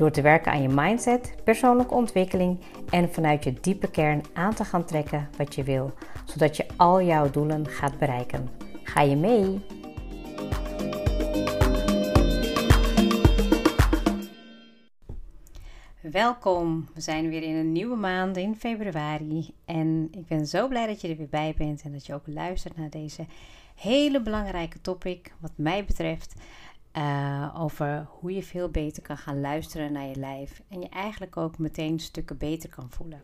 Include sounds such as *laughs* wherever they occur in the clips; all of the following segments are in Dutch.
Door te werken aan je mindset, persoonlijke ontwikkeling en vanuit je diepe kern aan te gaan trekken wat je wil, zodat je al jouw doelen gaat bereiken. Ga je mee? Welkom, we zijn weer in een nieuwe maand in februari en ik ben zo blij dat je er weer bij bent en dat je ook luistert naar deze hele belangrijke topic wat mij betreft. Uh, over hoe je veel beter kan gaan luisteren naar je lijf. En je eigenlijk ook meteen stukken beter kan voelen.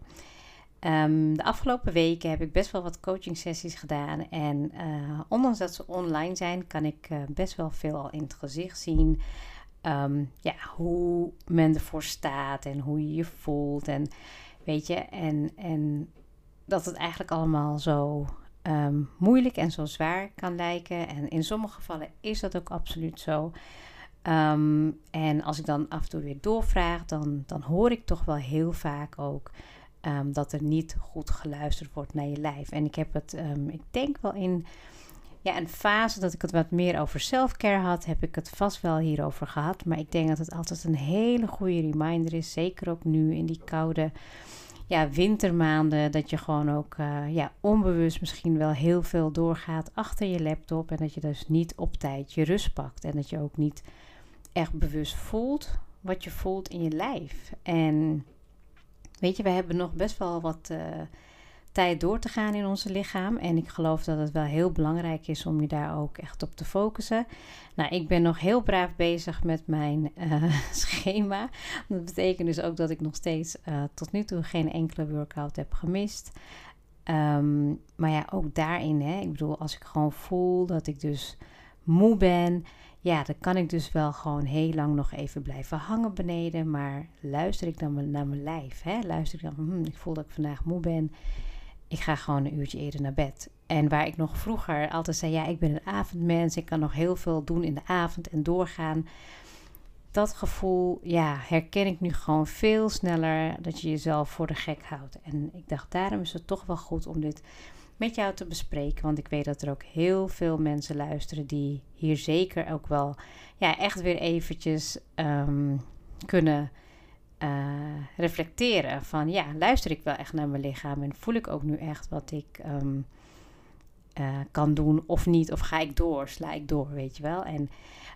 Um, de afgelopen weken heb ik best wel wat coaching sessies gedaan. En uh, ondanks dat ze online zijn, kan ik uh, best wel veel al in het gezicht zien. Um, ja, hoe men ervoor staat en hoe je je voelt. En weet je, en, en dat het eigenlijk allemaal zo um, moeilijk en zo zwaar kan lijken. En in sommige gevallen is dat ook absoluut zo. Um, en als ik dan af en toe weer doorvraag, dan, dan hoor ik toch wel heel vaak ook um, dat er niet goed geluisterd wordt naar je lijf. En ik heb het, ik denk wel in ja, een fase dat ik het wat meer over selfcare had, heb ik het vast wel hierover gehad. Maar ik denk dat het altijd een hele goede reminder is, zeker ook nu in die koude ja, wintermaanden, dat je gewoon ook uh, ja, onbewust misschien wel heel veel doorgaat achter je laptop. En dat je dus niet op tijd je rust pakt. En dat je ook niet echt bewust voelt wat je voelt in je lijf. En weet je, we hebben nog best wel wat. Uh, tijd door te gaan in onze lichaam. En ik geloof dat het wel heel belangrijk is om je daar ook echt op te focussen. Nou, ik ben nog heel braaf bezig met mijn uh, *laughs* schema. Dat betekent dus ook dat ik nog steeds uh, tot nu toe geen enkele workout heb gemist. Um, maar ja, ook daarin, hè, ik bedoel, als ik gewoon voel dat ik dus moe ben, ja, dan kan ik dus wel gewoon heel lang nog even blijven hangen beneden. Maar luister ik dan naar mijn lijf? Hè? Luister ik dan, hm, ik voel dat ik vandaag moe ben ik ga gewoon een uurtje eerder naar bed. En waar ik nog vroeger altijd zei, ja, ik ben een avondmens, ik kan nog heel veel doen in de avond en doorgaan. Dat gevoel, ja, herken ik nu gewoon veel sneller dat je jezelf voor de gek houdt. En ik dacht, daarom is het toch wel goed om dit met jou te bespreken. Want ik weet dat er ook heel veel mensen luisteren die hier zeker ook wel, ja, echt weer eventjes um, kunnen uh, reflecteren van ja, luister ik wel echt naar mijn lichaam en voel ik ook nu echt wat ik um, uh, kan doen of niet, of ga ik door, sla ik door, weet je wel. En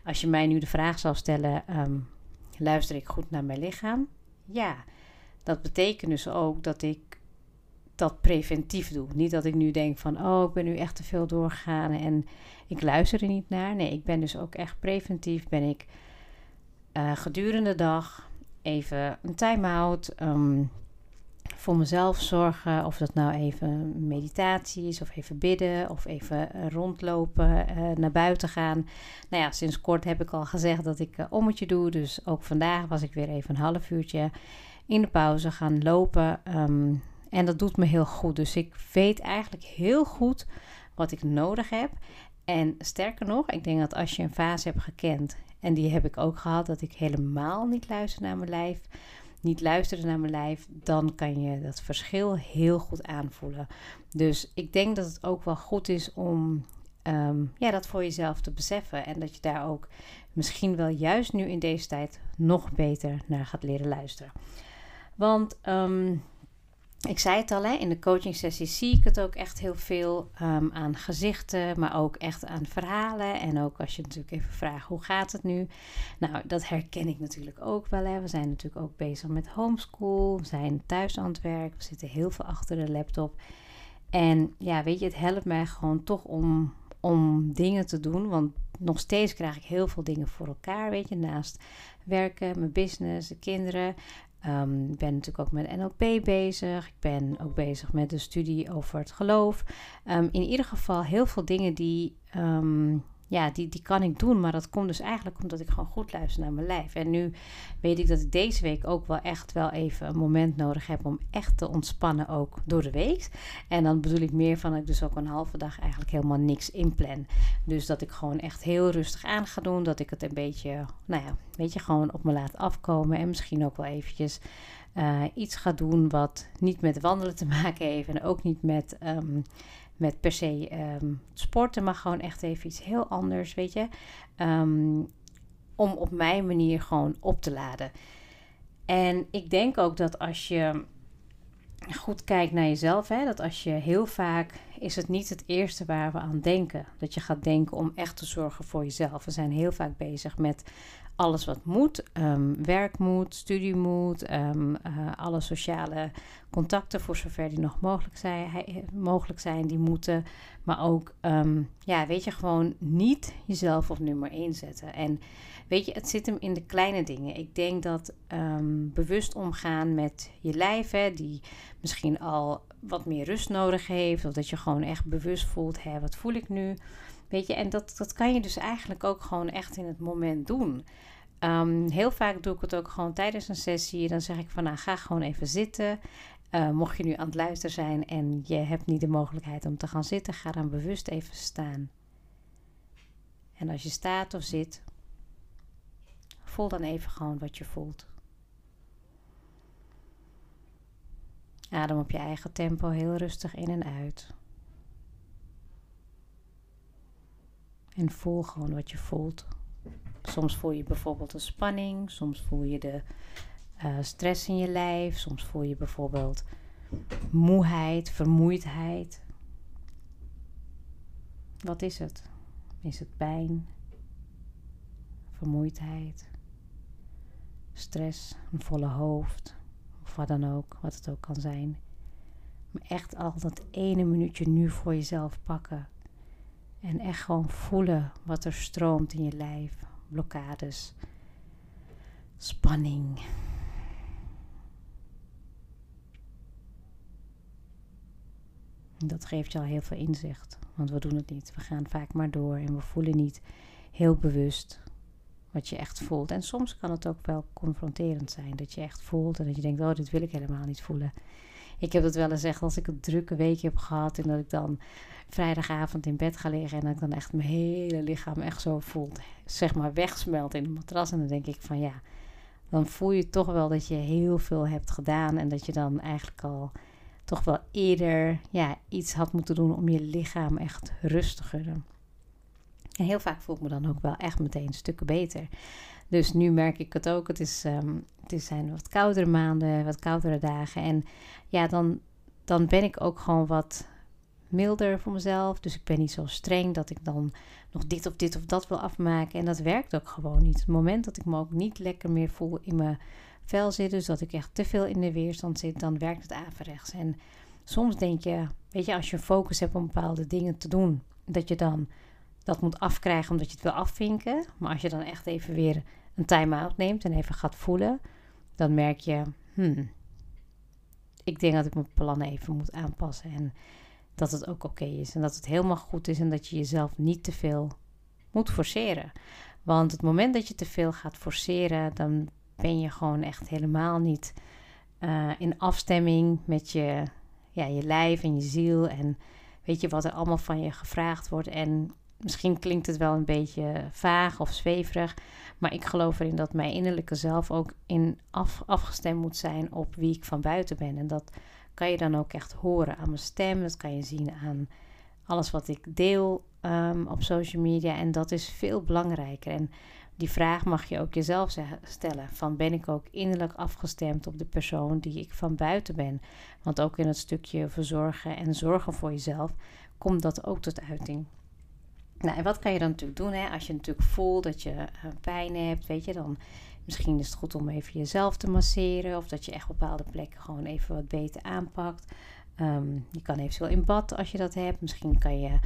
als je mij nu de vraag zal stellen, um, luister ik goed naar mijn lichaam? Ja, dat betekent dus ook dat ik dat preventief doe. Niet dat ik nu denk van, oh, ik ben nu echt te veel doorgegaan en ik luister er niet naar. Nee, ik ben dus ook echt preventief, ben ik uh, gedurende de dag even een time-out. Um, voor mezelf zorgen. Of dat nou even meditatie is, of even bidden, of even rondlopen, uh, naar buiten gaan. Nou ja, sinds kort heb ik al gezegd dat ik uh, ommetje doe. Dus ook vandaag was ik weer even een half uurtje in de pauze gaan lopen. Um, en dat doet me heel goed. Dus ik weet eigenlijk heel goed wat ik nodig heb. En sterker nog, ik denk dat als je een fase hebt gekend en die heb ik ook gehad, dat ik helemaal niet luister naar mijn lijf. Niet luisterde naar mijn lijf, dan kan je dat verschil heel goed aanvoelen. Dus ik denk dat het ook wel goed is om um, ja, dat voor jezelf te beseffen. En dat je daar ook misschien wel juist nu in deze tijd nog beter naar gaat leren luisteren. Want um, ik zei het al, hè, in de coaching sessies zie ik het ook echt heel veel um, aan gezichten, maar ook echt aan verhalen. En ook als je natuurlijk even vraagt, hoe gaat het nu? Nou, dat herken ik natuurlijk ook wel. Hè. We zijn natuurlijk ook bezig met homeschool, we zijn thuis aan het werk, we zitten heel veel achter de laptop. En ja, weet je, het helpt mij gewoon toch om, om dingen te doen, want nog steeds krijg ik heel veel dingen voor elkaar, weet je, naast werken, mijn business, de kinderen. Um, ik ben natuurlijk ook met NLP bezig. Ik ben ook bezig met de studie over het geloof. Um, in ieder geval heel veel dingen die, um, ja, die, die kan ik doen. Maar dat komt dus eigenlijk omdat ik gewoon goed luister naar mijn lijf. En nu weet ik dat ik deze week ook wel echt wel even een moment nodig heb om echt te ontspannen ook door de week. En dan bedoel ik meer van dat ik dus ook een halve dag eigenlijk helemaal niks inplan. Dus dat ik gewoon echt heel rustig aan ga doen. Dat ik het een beetje, nou ja, weet je, gewoon op me laat afkomen. En misschien ook wel eventjes uh, iets ga doen wat niet met wandelen te *laughs* maken heeft. En ook niet met... Um, met per se um, sporten, maar gewoon echt even iets heel anders, weet je. Um, om op mijn manier gewoon op te laden. En ik denk ook dat als je goed kijkt naar jezelf, hè, dat als je heel vaak is het niet het eerste waar we aan denken. Dat je gaat denken om echt te zorgen voor jezelf. We zijn heel vaak bezig met alles wat moet. Um, werk moet, studie moet, um, uh, alle sociale contacten voor zover die nog mogelijk zijn, mogelijk zijn die moeten. Maar ook, um, ja, weet je, gewoon niet jezelf op nummer 1 zetten. En weet je, het zit hem in de kleine dingen. Ik denk dat bewust omgaan met je lijf, hè, die misschien al wat meer rust nodig heeft. Of dat je gewoon echt bewust voelt, hè, wat voel ik nu? Weet je, en dat, dat kan je dus eigenlijk ook gewoon echt in het moment doen. Um, heel vaak doe ik het ook gewoon tijdens een sessie. Dan zeg ik van nou ga gewoon even zitten. Uh, mocht je nu aan het luisteren zijn en je hebt niet de mogelijkheid om te gaan zitten, ga dan bewust even staan. En als je staat of zit, voel dan even gewoon wat je voelt. Adem op je eigen tempo heel rustig in en uit. En voel gewoon wat je voelt. Soms voel je bijvoorbeeld een spanning, soms voel je de uh, stress in je lijf, soms voel je bijvoorbeeld moeheid, vermoeidheid. Wat is het? Is het pijn, vermoeidheid, stress, een volle hoofd of wat dan ook, wat het ook kan zijn? Maar echt al dat ene minuutje nu voor jezelf pakken. En echt gewoon voelen wat er stroomt in je lijf blokkades, spanning. Dat geeft je al heel veel inzicht, want we doen het niet. We gaan vaak maar door en we voelen niet heel bewust wat je echt voelt. En soms kan het ook wel confronterend zijn, dat je echt voelt en dat je denkt, oh, dit wil ik helemaal niet voelen. Ik heb het wel eens echt als ik een drukke week heb gehad en dat ik dan vrijdagavond in bed ga liggen en dat ik dan echt mijn hele lichaam echt zo voelt, zeg maar wegsmelt in de matras. En dan denk ik van ja, dan voel je toch wel dat je heel veel hebt gedaan en dat je dan eigenlijk al toch wel eerder ja, iets had moeten doen om je lichaam echt rustiger. En heel vaak voel ik me dan ook wel echt meteen stukken beter. Dus nu merk ik het ook. Het, is, um, het zijn wat koudere maanden, wat koudere dagen. En ja, dan, dan ben ik ook gewoon wat milder voor mezelf. Dus ik ben niet zo streng dat ik dan nog dit of dit of dat wil afmaken. En dat werkt ook gewoon niet. Het moment dat ik me ook niet lekker meer voel in mijn vel zitten, dus dat ik echt te veel in de weerstand zit, dan werkt het averechts. En soms denk je, weet je, als je focus hebt om bepaalde dingen te doen, dat je dan dat moet afkrijgen omdat je het wil afvinken. Maar als je dan echt even weer een time-out neemt en even gaat voelen, dan merk je, hmm, ik denk dat ik mijn plannen even moet aanpassen. En dat het ook oké is. En dat het helemaal goed is en dat je jezelf niet te veel moet forceren. Want het moment dat je te veel gaat forceren, dan ben je gewoon echt helemaal niet uh, in afstemming met je, ja, je lijf en je ziel. En weet je wat er allemaal van je gevraagd wordt. En misschien klinkt het wel een beetje vaag of zweverig. Maar ik geloof erin dat mijn innerlijke zelf ook in af, afgestemd moet zijn op wie ik van buiten ben. En dat kan je dan ook echt horen aan mijn stem. Dat kan je zien aan alles wat ik deel um, op social media. En dat is veel belangrijker. En die vraag mag je ook jezelf stellen: van ben ik ook innerlijk afgestemd op de persoon die ik van buiten ben? Want ook in het stukje verzorgen en zorgen voor jezelf komt dat ook tot uiting. Nou, en wat kan je dan natuurlijk doen? Hè? Als je natuurlijk voelt dat je uh, pijn hebt, weet je, dan Misschien is het goed om even jezelf te masseren. Of dat je echt bepaalde plekken gewoon even wat beter aanpakt. Um, je kan eventueel in bad als je dat hebt. Misschien kan je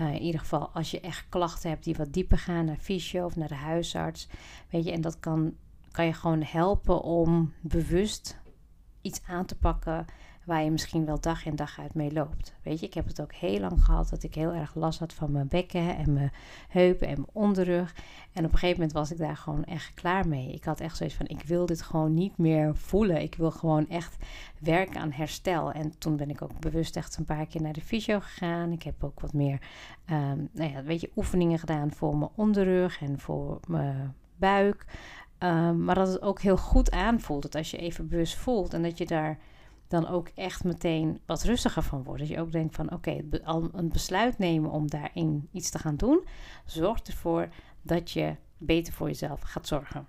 uh, in ieder geval als je echt klachten hebt die wat dieper gaan naar fysio of naar de huisarts. Weet je, en dat kan, kan je gewoon helpen om bewust iets aan te pakken waar je misschien wel dag in dag uit mee loopt. Weet je, ik heb het ook heel lang gehad dat ik heel erg last had van mijn bekken en mijn heupen en mijn onderrug. En op een gegeven moment was ik daar gewoon echt klaar mee. Ik had echt zoiets van: ik wil dit gewoon niet meer voelen. Ik wil gewoon echt werken aan herstel. En toen ben ik ook bewust echt een paar keer naar de fysio gegaan. Ik heb ook wat meer, um, nou ja, weet je, oefeningen gedaan voor mijn onderrug en voor mijn buik. Um, maar dat het ook heel goed aanvoelt. Dat als je even bewust voelt en dat je daar dan ook echt meteen wat rustiger van wordt. Dat je ook denkt van oké, al een besluit nemen om daarin iets te gaan doen, zorgt ervoor dat je beter voor jezelf gaat zorgen.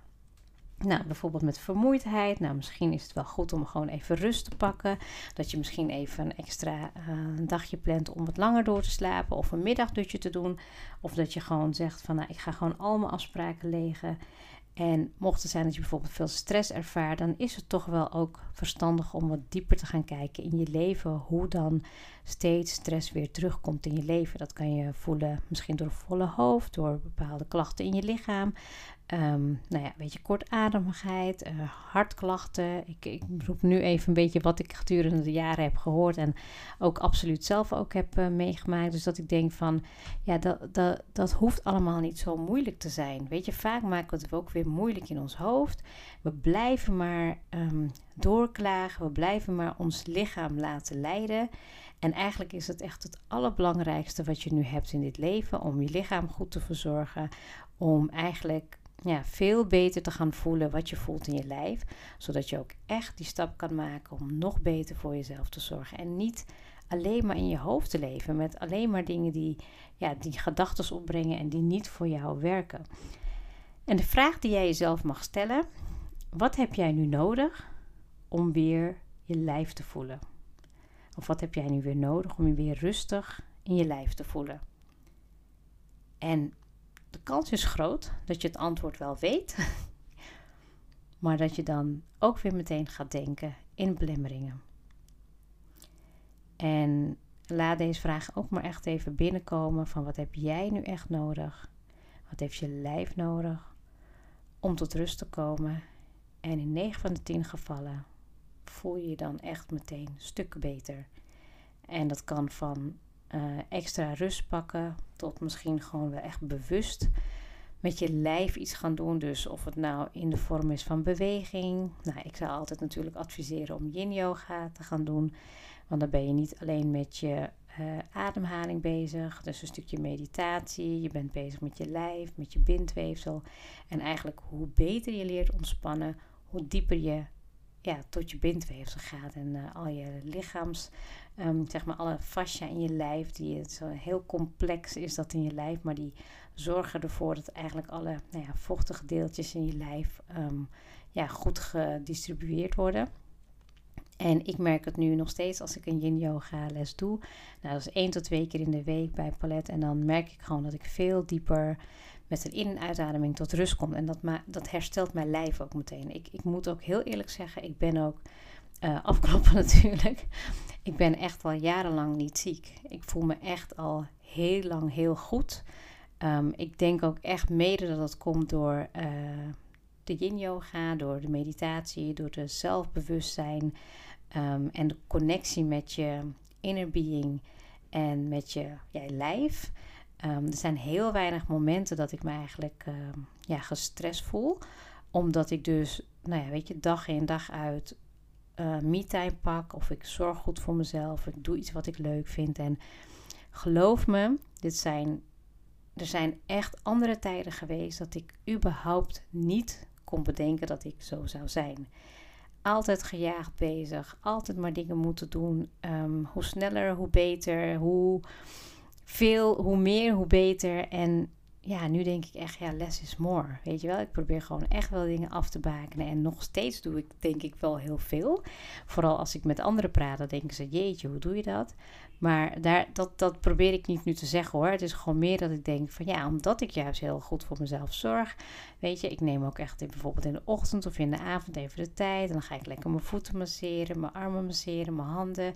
Nou, bijvoorbeeld met vermoeidheid. Nou, misschien is het wel goed om gewoon even rust te pakken. Dat je misschien even een extra een dagje plant om wat langer door te slapen. Of een middagdutje te doen. Of dat je gewoon zegt van nou, ik ga gewoon al mijn afspraken legen. En mocht het zijn dat je bijvoorbeeld veel stress ervaart, dan is het toch wel ook verstandig om wat dieper te gaan kijken in je leven. Hoe dan steeds stress weer terugkomt in je leven. Dat kan je voelen misschien door een volle hoofd, door bepaalde klachten in je lichaam. Um, nou ja, een beetje kortademigheid, uh, hartklachten. Ik, ik roep nu even een beetje wat ik gedurende de jaren heb gehoord en ook absoluut zelf ook heb uh, meegemaakt. Dus dat ik denk van, ja, dat, dat, dat hoeft allemaal niet zo moeilijk te zijn. Weet je, vaak maken we het ook weer moeilijk in ons hoofd. We blijven maar um, doorklagen, we blijven maar ons lichaam laten leiden. En eigenlijk is het echt het allerbelangrijkste wat je nu hebt in dit leven, om je lichaam goed te verzorgen, om eigenlijk ja, veel beter te gaan voelen wat je voelt in je lijf. Zodat je ook echt die stap kan maken om nog beter voor jezelf te zorgen. En niet alleen maar in je hoofd te leven met alleen maar dingen die, ja, die gedachten opbrengen en die niet voor jou werken. En de vraag die jij jezelf mag stellen: wat heb jij nu nodig om weer je lijf te voelen? Of wat heb jij nu weer nodig om je weer rustig in je lijf te voelen? En de kans is groot dat je het antwoord wel weet, *laughs* maar dat je dan ook weer meteen gaat denken in belemmeringen. En laat deze vraag ook maar echt even binnenkomen van wat heb jij nu echt nodig? Wat heeft je lijf nodig om tot rust te komen? En in 9 van de 10 gevallen voel je dan echt meteen stukken beter. En dat kan van uh, extra rust pakken tot misschien gewoon wel echt bewust met je lijf iets gaan doen. Dus of het nou in de vorm is van beweging. Nou, ik zou altijd natuurlijk adviseren om yin yoga te gaan doen. Want dan ben je niet alleen met je uh, ademhaling bezig. Dus een stukje meditatie. Je bent bezig met je lijf, met je bindweefsel. En eigenlijk hoe beter je leert ontspannen, hoe dieper je ja, tot je bindweefsel gaat. En uh, al je lichaams um, zeg maar alle fascia in je lijf, die het zo heel complex is dat in je lijf, maar die zorgen ervoor dat eigenlijk alle nou ja, vochtige deeltjes in je lijf um, ja, goed gedistribueerd worden. En ik merk het nu nog steeds als ik een yin yoga les doe. Nou, dat is één tot twee keer in de week bij Palet. En dan merk ik gewoon dat ik veel dieper met een in- en uitademing tot rust kom. En dat, dat herstelt mijn lijf ook meteen. Ik, ik moet ook heel eerlijk zeggen, ik ben ook *laughs* uh, natuurlijk. Ik ben echt al jarenlang niet ziek. Ik voel me echt al heel lang heel goed. Um, ik denk ook echt mede dat dat komt door uh, de yin yoga, door de meditatie, door de zelfbewustzijn um, en de connectie met je inner being en met je ja, lijf. Um, er zijn heel weinig momenten dat ik me eigenlijk ja, gestrest voel. Omdat ik dus, nou ja, weet je, dag in dag uit uh, pak of ik zorg goed voor mezelf. Ik doe iets wat ik leuk vind. En geloof me, dit zijn, er zijn echt andere tijden geweest dat ik überhaupt niet kon bedenken dat ik zo zou zijn. Altijd gejaagd bezig, altijd maar dingen moeten doen. Um, hoe sneller, hoe beter, hoe veel, hoe meer, hoe beter. En ja, nu denk ik echt, ja, less is more. Weet je wel, ik probeer gewoon echt wel dingen af te bakenen. En nog steeds doe ik, denk ik, wel heel veel. Vooral als ik met anderen praat, dan denken ze, jeetje, hoe doe je dat? Maar daar, dat, dat probeer ik niet nu te zeggen hoor. Het is gewoon meer dat ik denk van ja, omdat ik juist heel goed voor mezelf zorg. Weet je, ik neem ook echt bijvoorbeeld in de ochtend of in de avond even de tijd. En dan ga ik lekker mijn voeten masseren, mijn armen masseren, mijn handen.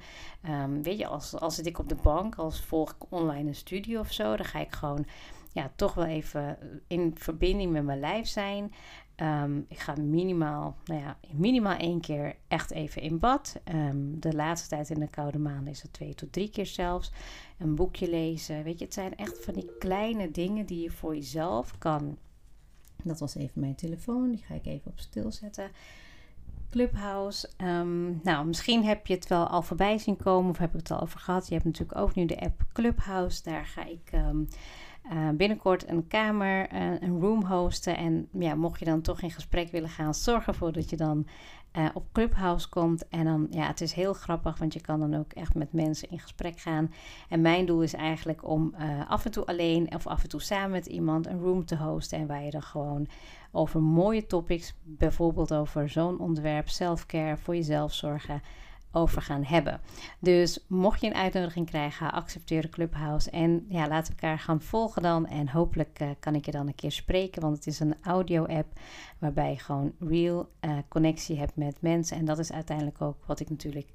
Um, weet je, als, als zit ik op de bank, als volg ik online een studie of zo, dan ga ik gewoon ja, toch wel even in verbinding met mijn lijf zijn. Ehm, ik ga minimaal, nou ja, minimaal één keer echt even in bad. Ehm, de laatste tijd in de koude maanden is het twee tot drie keer zelfs. Een boekje lezen. Weet je, het zijn echt van die kleine dingen die je voor jezelf kan. Dat was even mijn telefoon. Die ga ik even op stil zetten. Clubhouse. Um, nou, misschien heb je het wel al voorbij zien komen of heb ik het al over gehad. Je hebt natuurlijk ook nu de app Clubhouse. Daar ga ik uh, binnenkort een kamer, uh, een room hosten. En ja, mocht je dan toch in gesprek willen gaan, zorg ervoor dat je dan uh, op Clubhouse komt. En dan, ja, het is heel grappig, want je kan dan ook echt met mensen in gesprek gaan. En mijn doel is eigenlijk om af en toe alleen of af en toe samen met iemand een room te hosten. En waar je dan gewoon over mooie topics, bijvoorbeeld over zo'n onderwerp, self-care, voor jezelf zorgen over gaan hebben. Dus mocht je een uitnodiging krijgen, accepteer de Clubhouse. En ja, laten we elkaar gaan volgen dan. En hopelijk uh, kan ik je dan een keer spreken. Want het is een audio-app waarbij je gewoon real uh, connectie hebt met mensen. En dat is uiteindelijk ook wat ik natuurlijk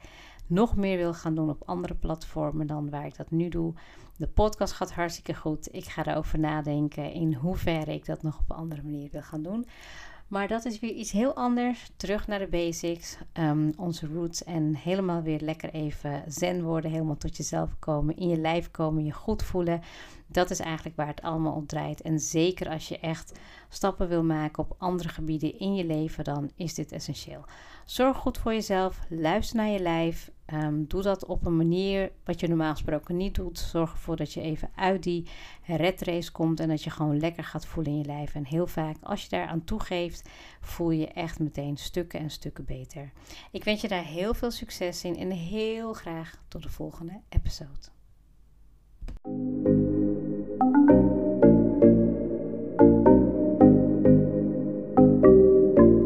nog meer wil gaan doen op andere platformen dan waar ik dat nu doe. De podcast gaat hartstikke goed. Ik ga erover nadenken in hoeverre ik dat nog op een andere manier wil gaan doen. Maar dat is weer iets heel anders. Terug naar de basics, um, onze roots en helemaal weer lekker even zen worden. Helemaal tot jezelf komen, in je lijf komen, je goed voelen. Dat is eigenlijk waar het allemaal om draait. En zeker als je echt stappen wil maken op andere gebieden in je leven, dan is dit essentieel. Zorg goed voor jezelf, luister naar je lijf. Um, doe dat op een manier wat je normaal gesproken niet doet. Zorg ervoor dat je even uit die red race komt en dat je gewoon lekker gaat voelen in je lijf. En heel vaak, als je daar aan toegeeft, voel je echt meteen stukken en stukken beter. Ik wens je daar heel veel succes in en heel graag tot de volgende episode.